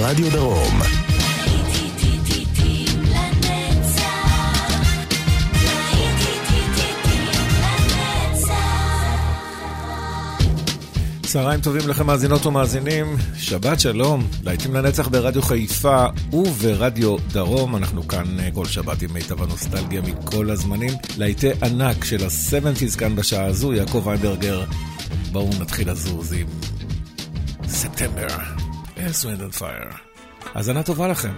וברדיו דרום. צהריים טובים לכם מאזינות ומאזינים, שבת שלום, להיטים לנצח ברדיו חיפה וברדיו דרום, אנחנו כאן אה, כל שבת עם מיטב הנוסטלגיה מכל הזמנים, להיטי ענק של ה-70's כאן בשעה הזו, יעקב איינברגר, בואו נתחיל לזוז עם ספטמבר, Air, Wind and Fire. האזנה טובה לכם.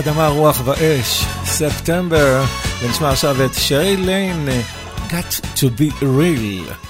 אדמה, רוח ואש, ספטמבר, ונשמע עכשיו את שרי ליין, Got to be real.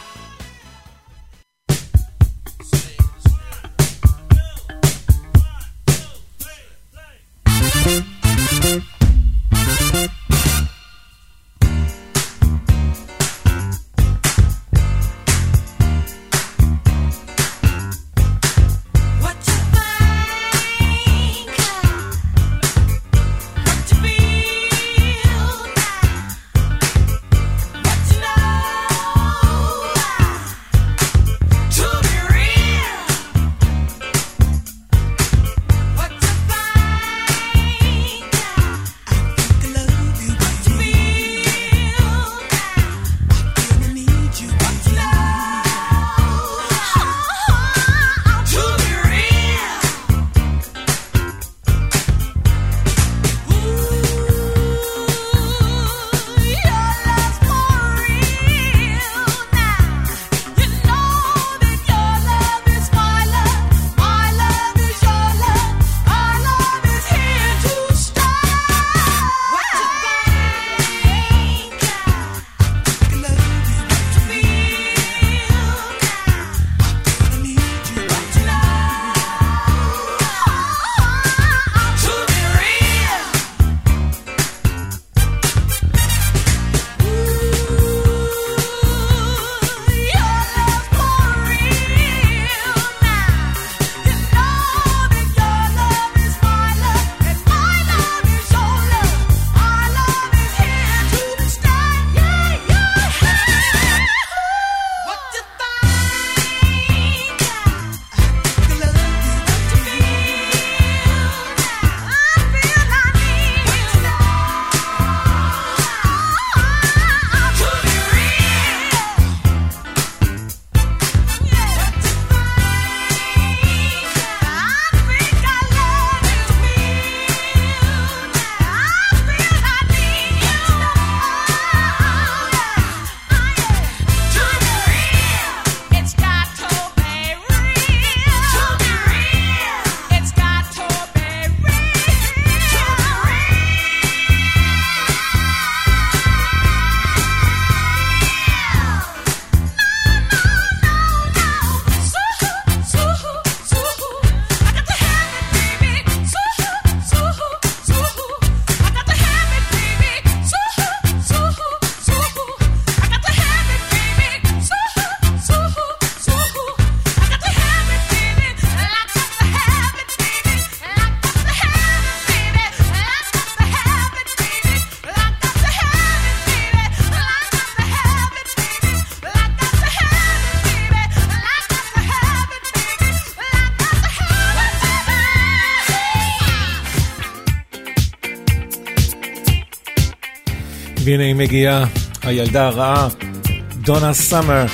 והנה היא מגיעה, הילדה הרעה, דונה סאמר,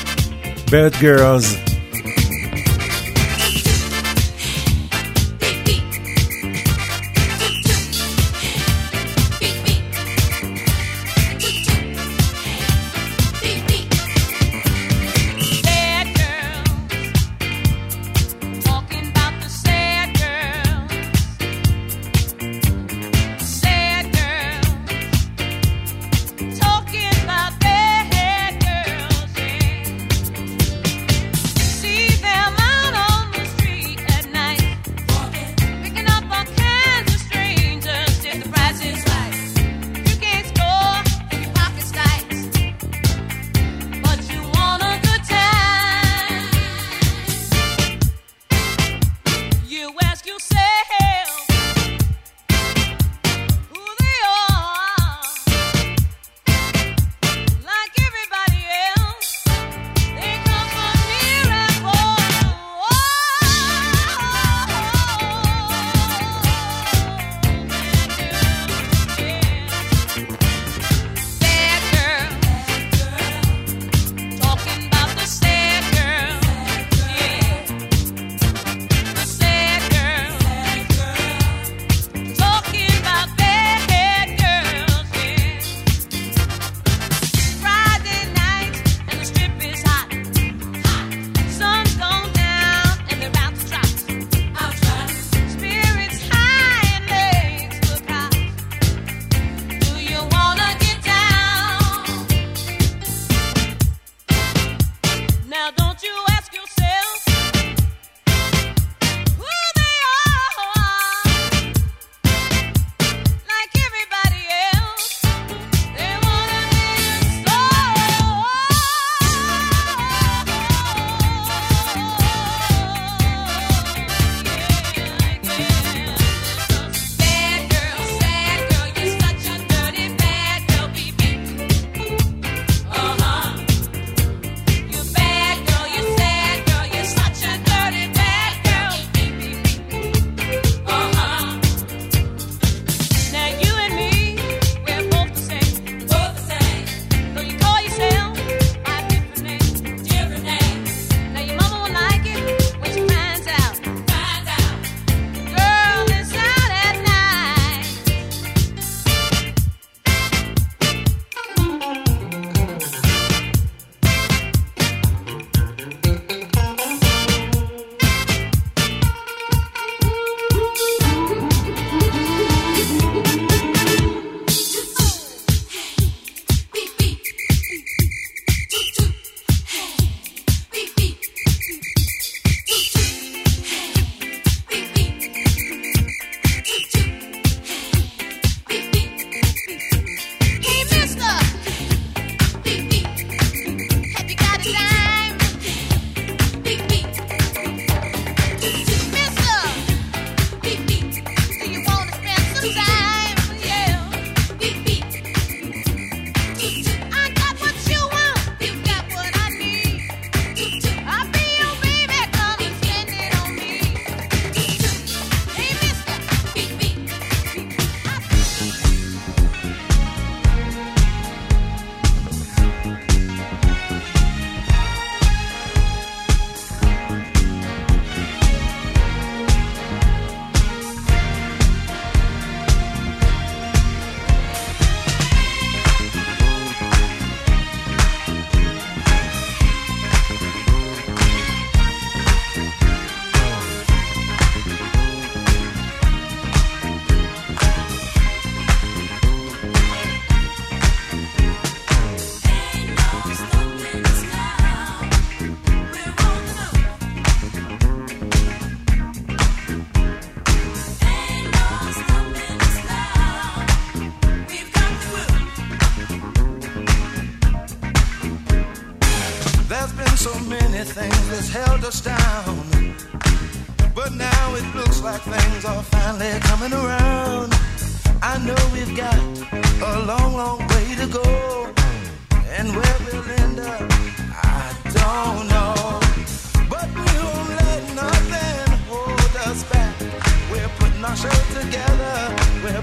ברד גרלס.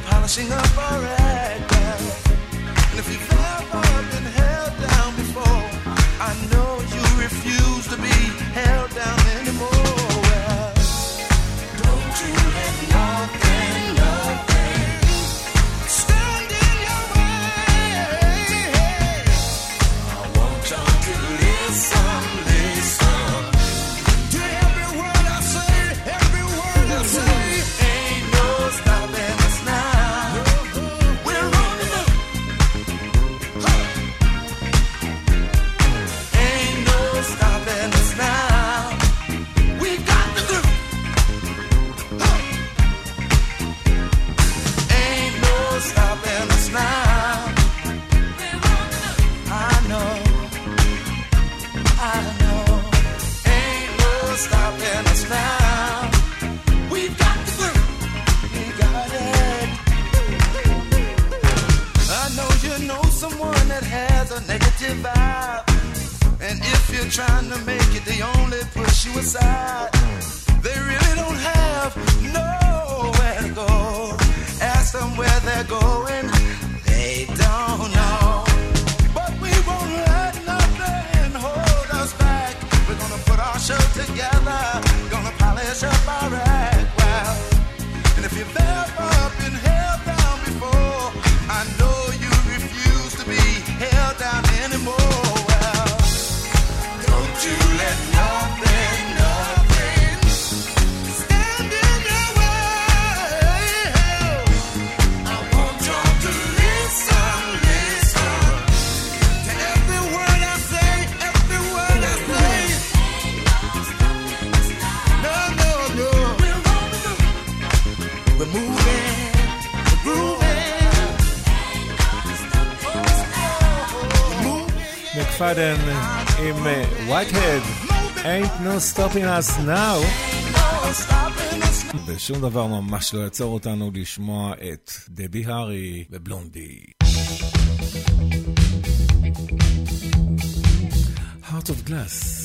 Polishing up our Garden עם Whitehead, Ain't No Stopping Us Now. ושום דבר ממש לא יעצור אותנו לשמוע את דבי הארי ובלונדי. Heart of Glass.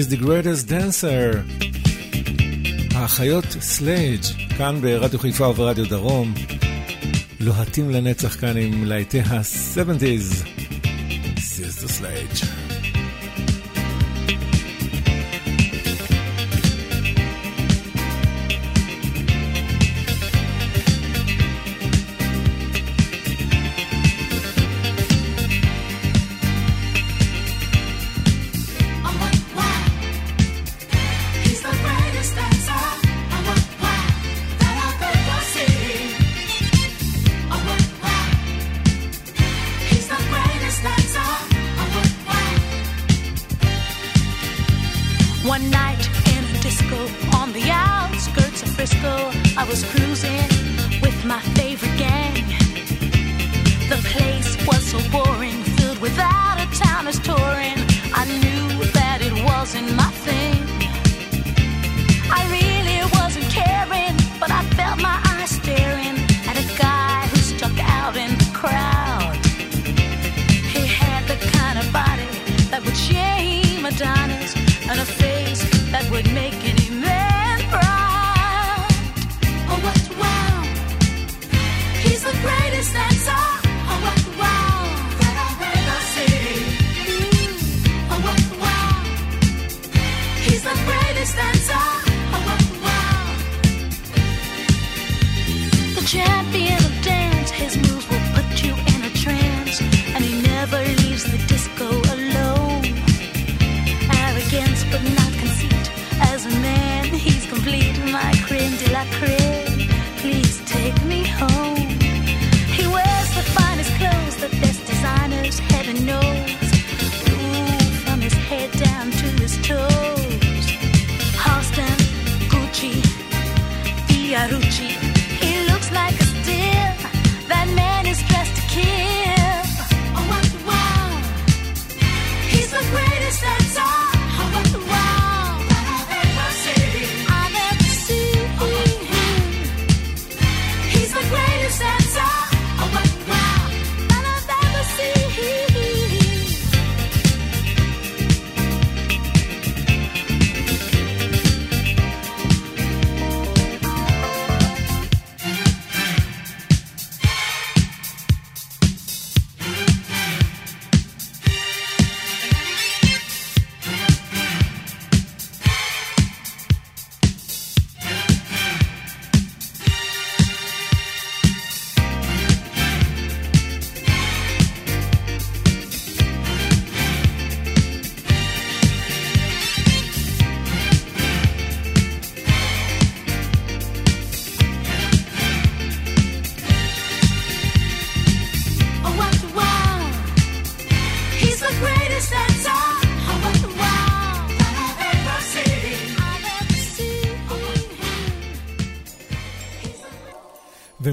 He's the greatest dancer. האחיות סלדג' כאן ברדיו חיפה וברדיו דרום. לוהטים לנצח כאן עם להיטי ה-70's.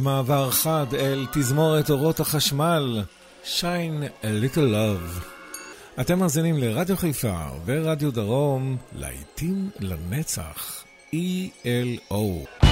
במעבר חד אל תזמורת אורות החשמל, Shine a Little Love. אתם מאזינים לרדיו חיפה ורדיו דרום, להיטים לנצח, ELO.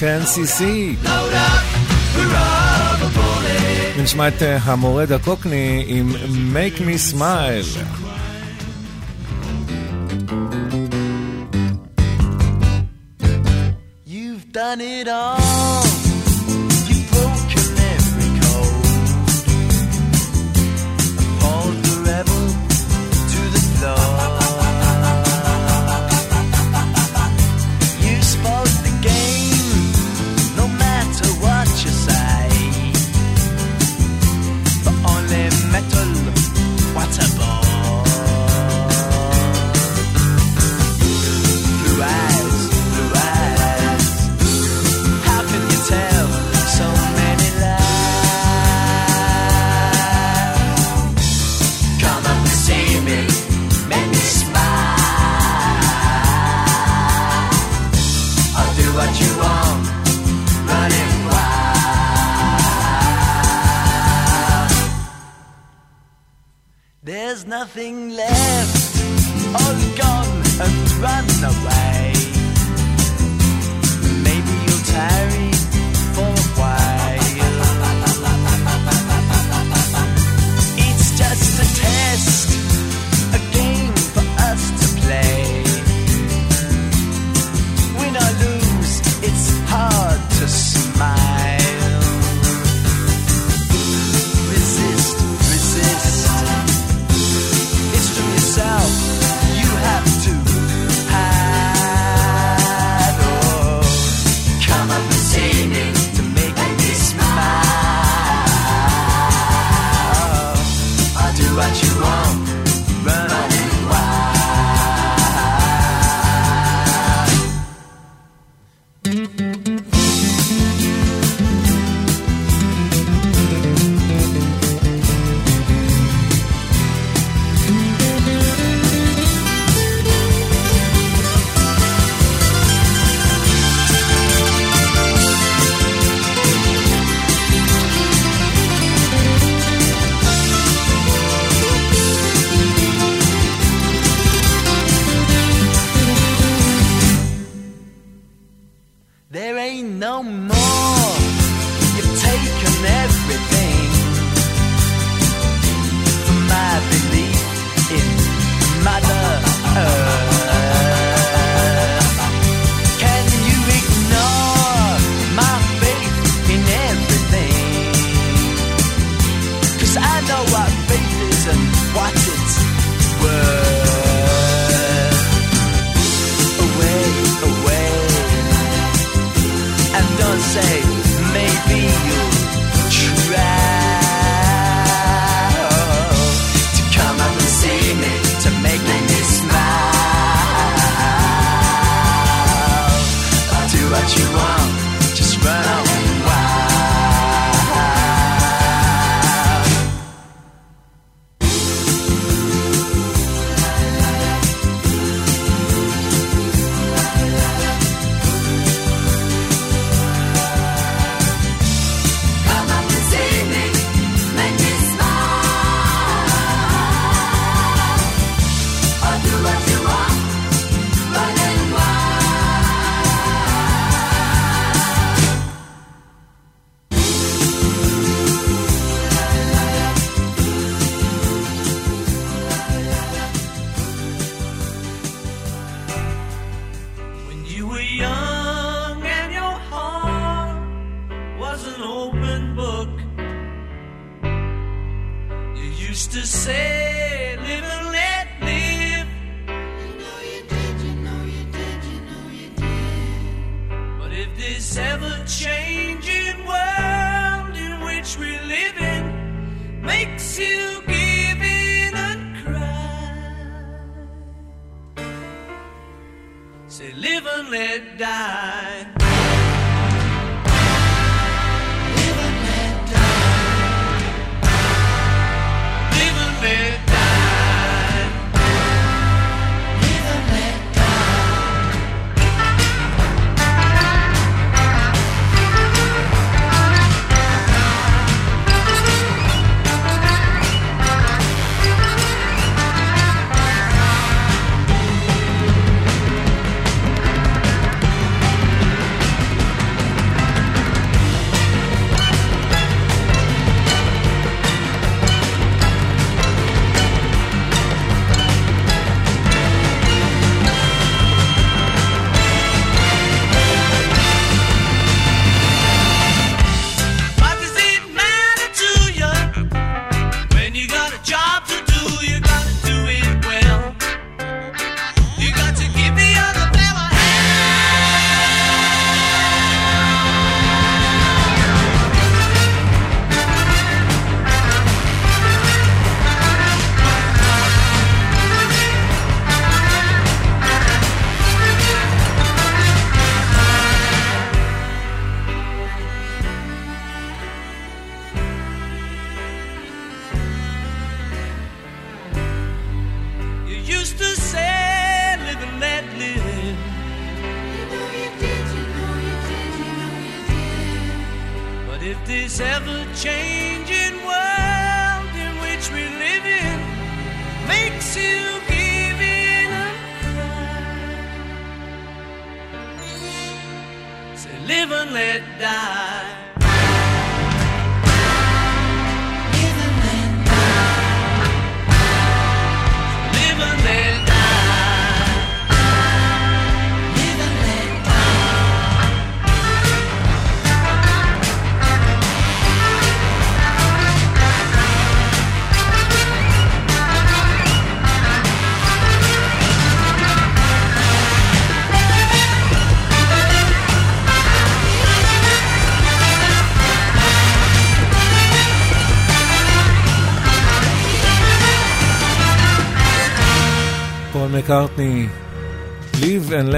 10cc. ונשמע את המורד הקוקני עם Make Me Smile. You've done it all.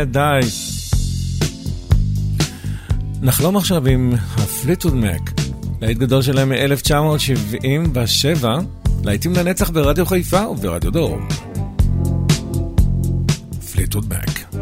באמת די. נחלום עכשיו עם הפליטווד מק, להיט גדול שלהם מ-1977, להיטים לנצח ברדיו חיפה וברדיו דרום. פליטווד מק.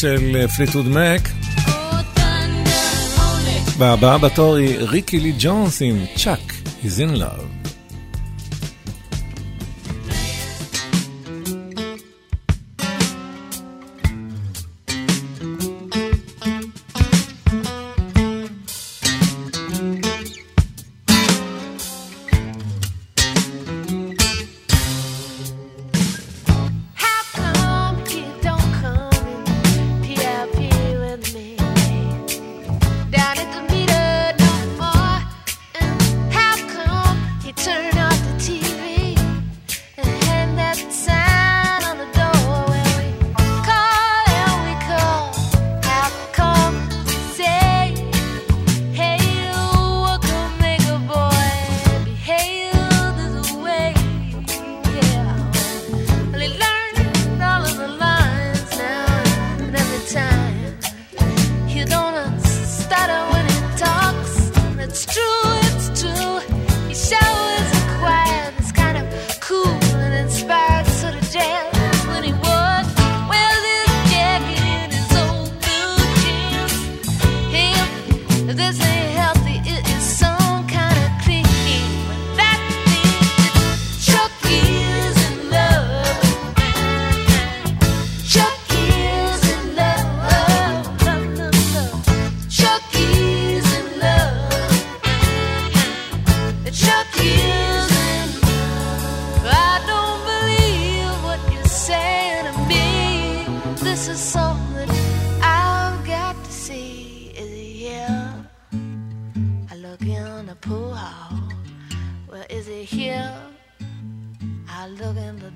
של אה, פליטוד מק. והבאה בתור היא ריקי לי ג'ונס עם צ'אק, He's in love.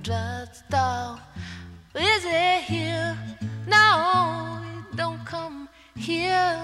just thought, is it here? No, don't come here.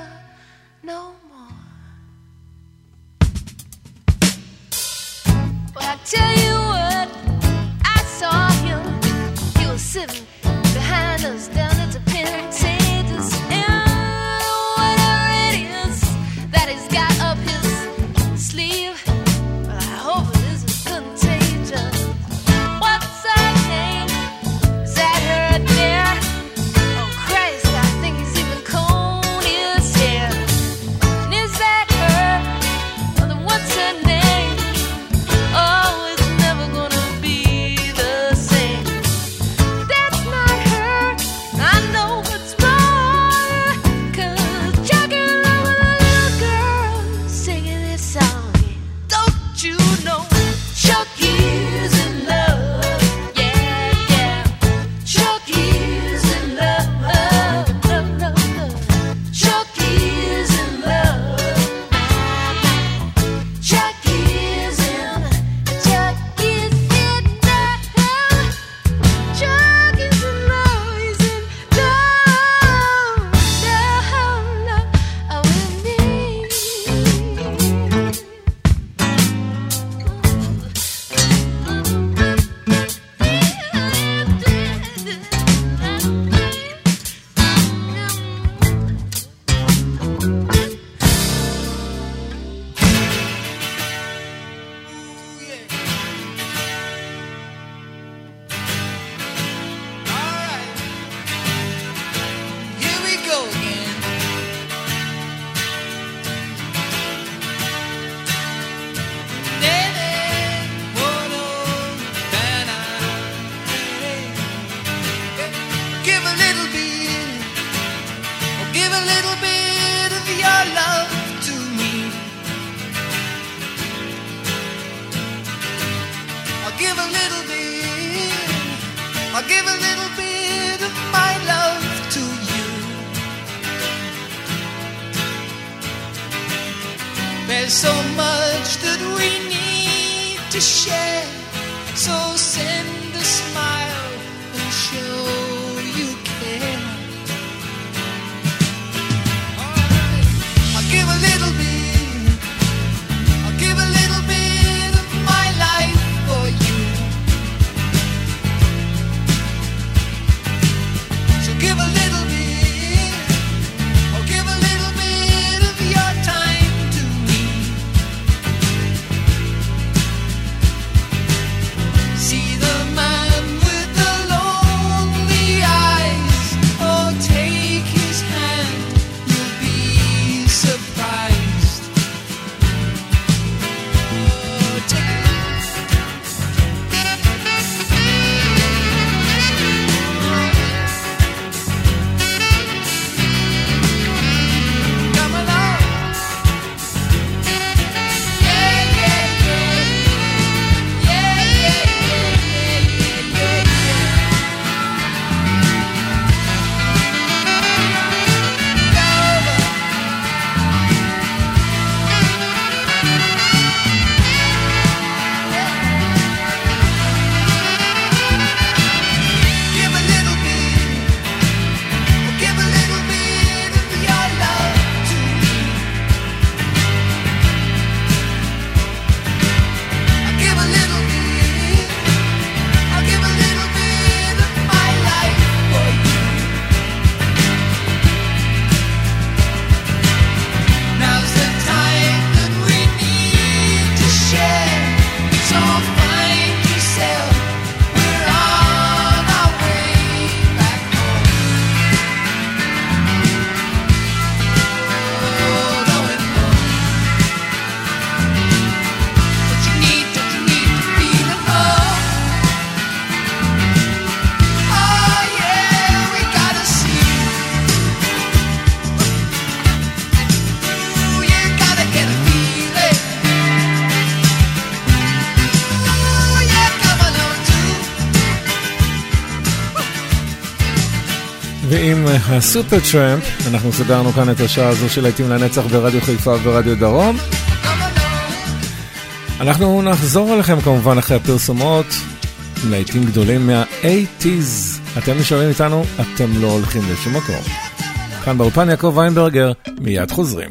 ועם הסופר טראמפ, אנחנו סגרנו כאן את השעה הזו של להיטים לנצח ברדיו חיפה וברדיו דרום. אנחנו נחזור אליכם כמובן אחרי הפרסומות, להיטים גדולים מה-80's. אתם נשארים איתנו, אתם לא הולכים לשום מקום. כאן באולפן יעקב ויינברגר, מיד חוזרים.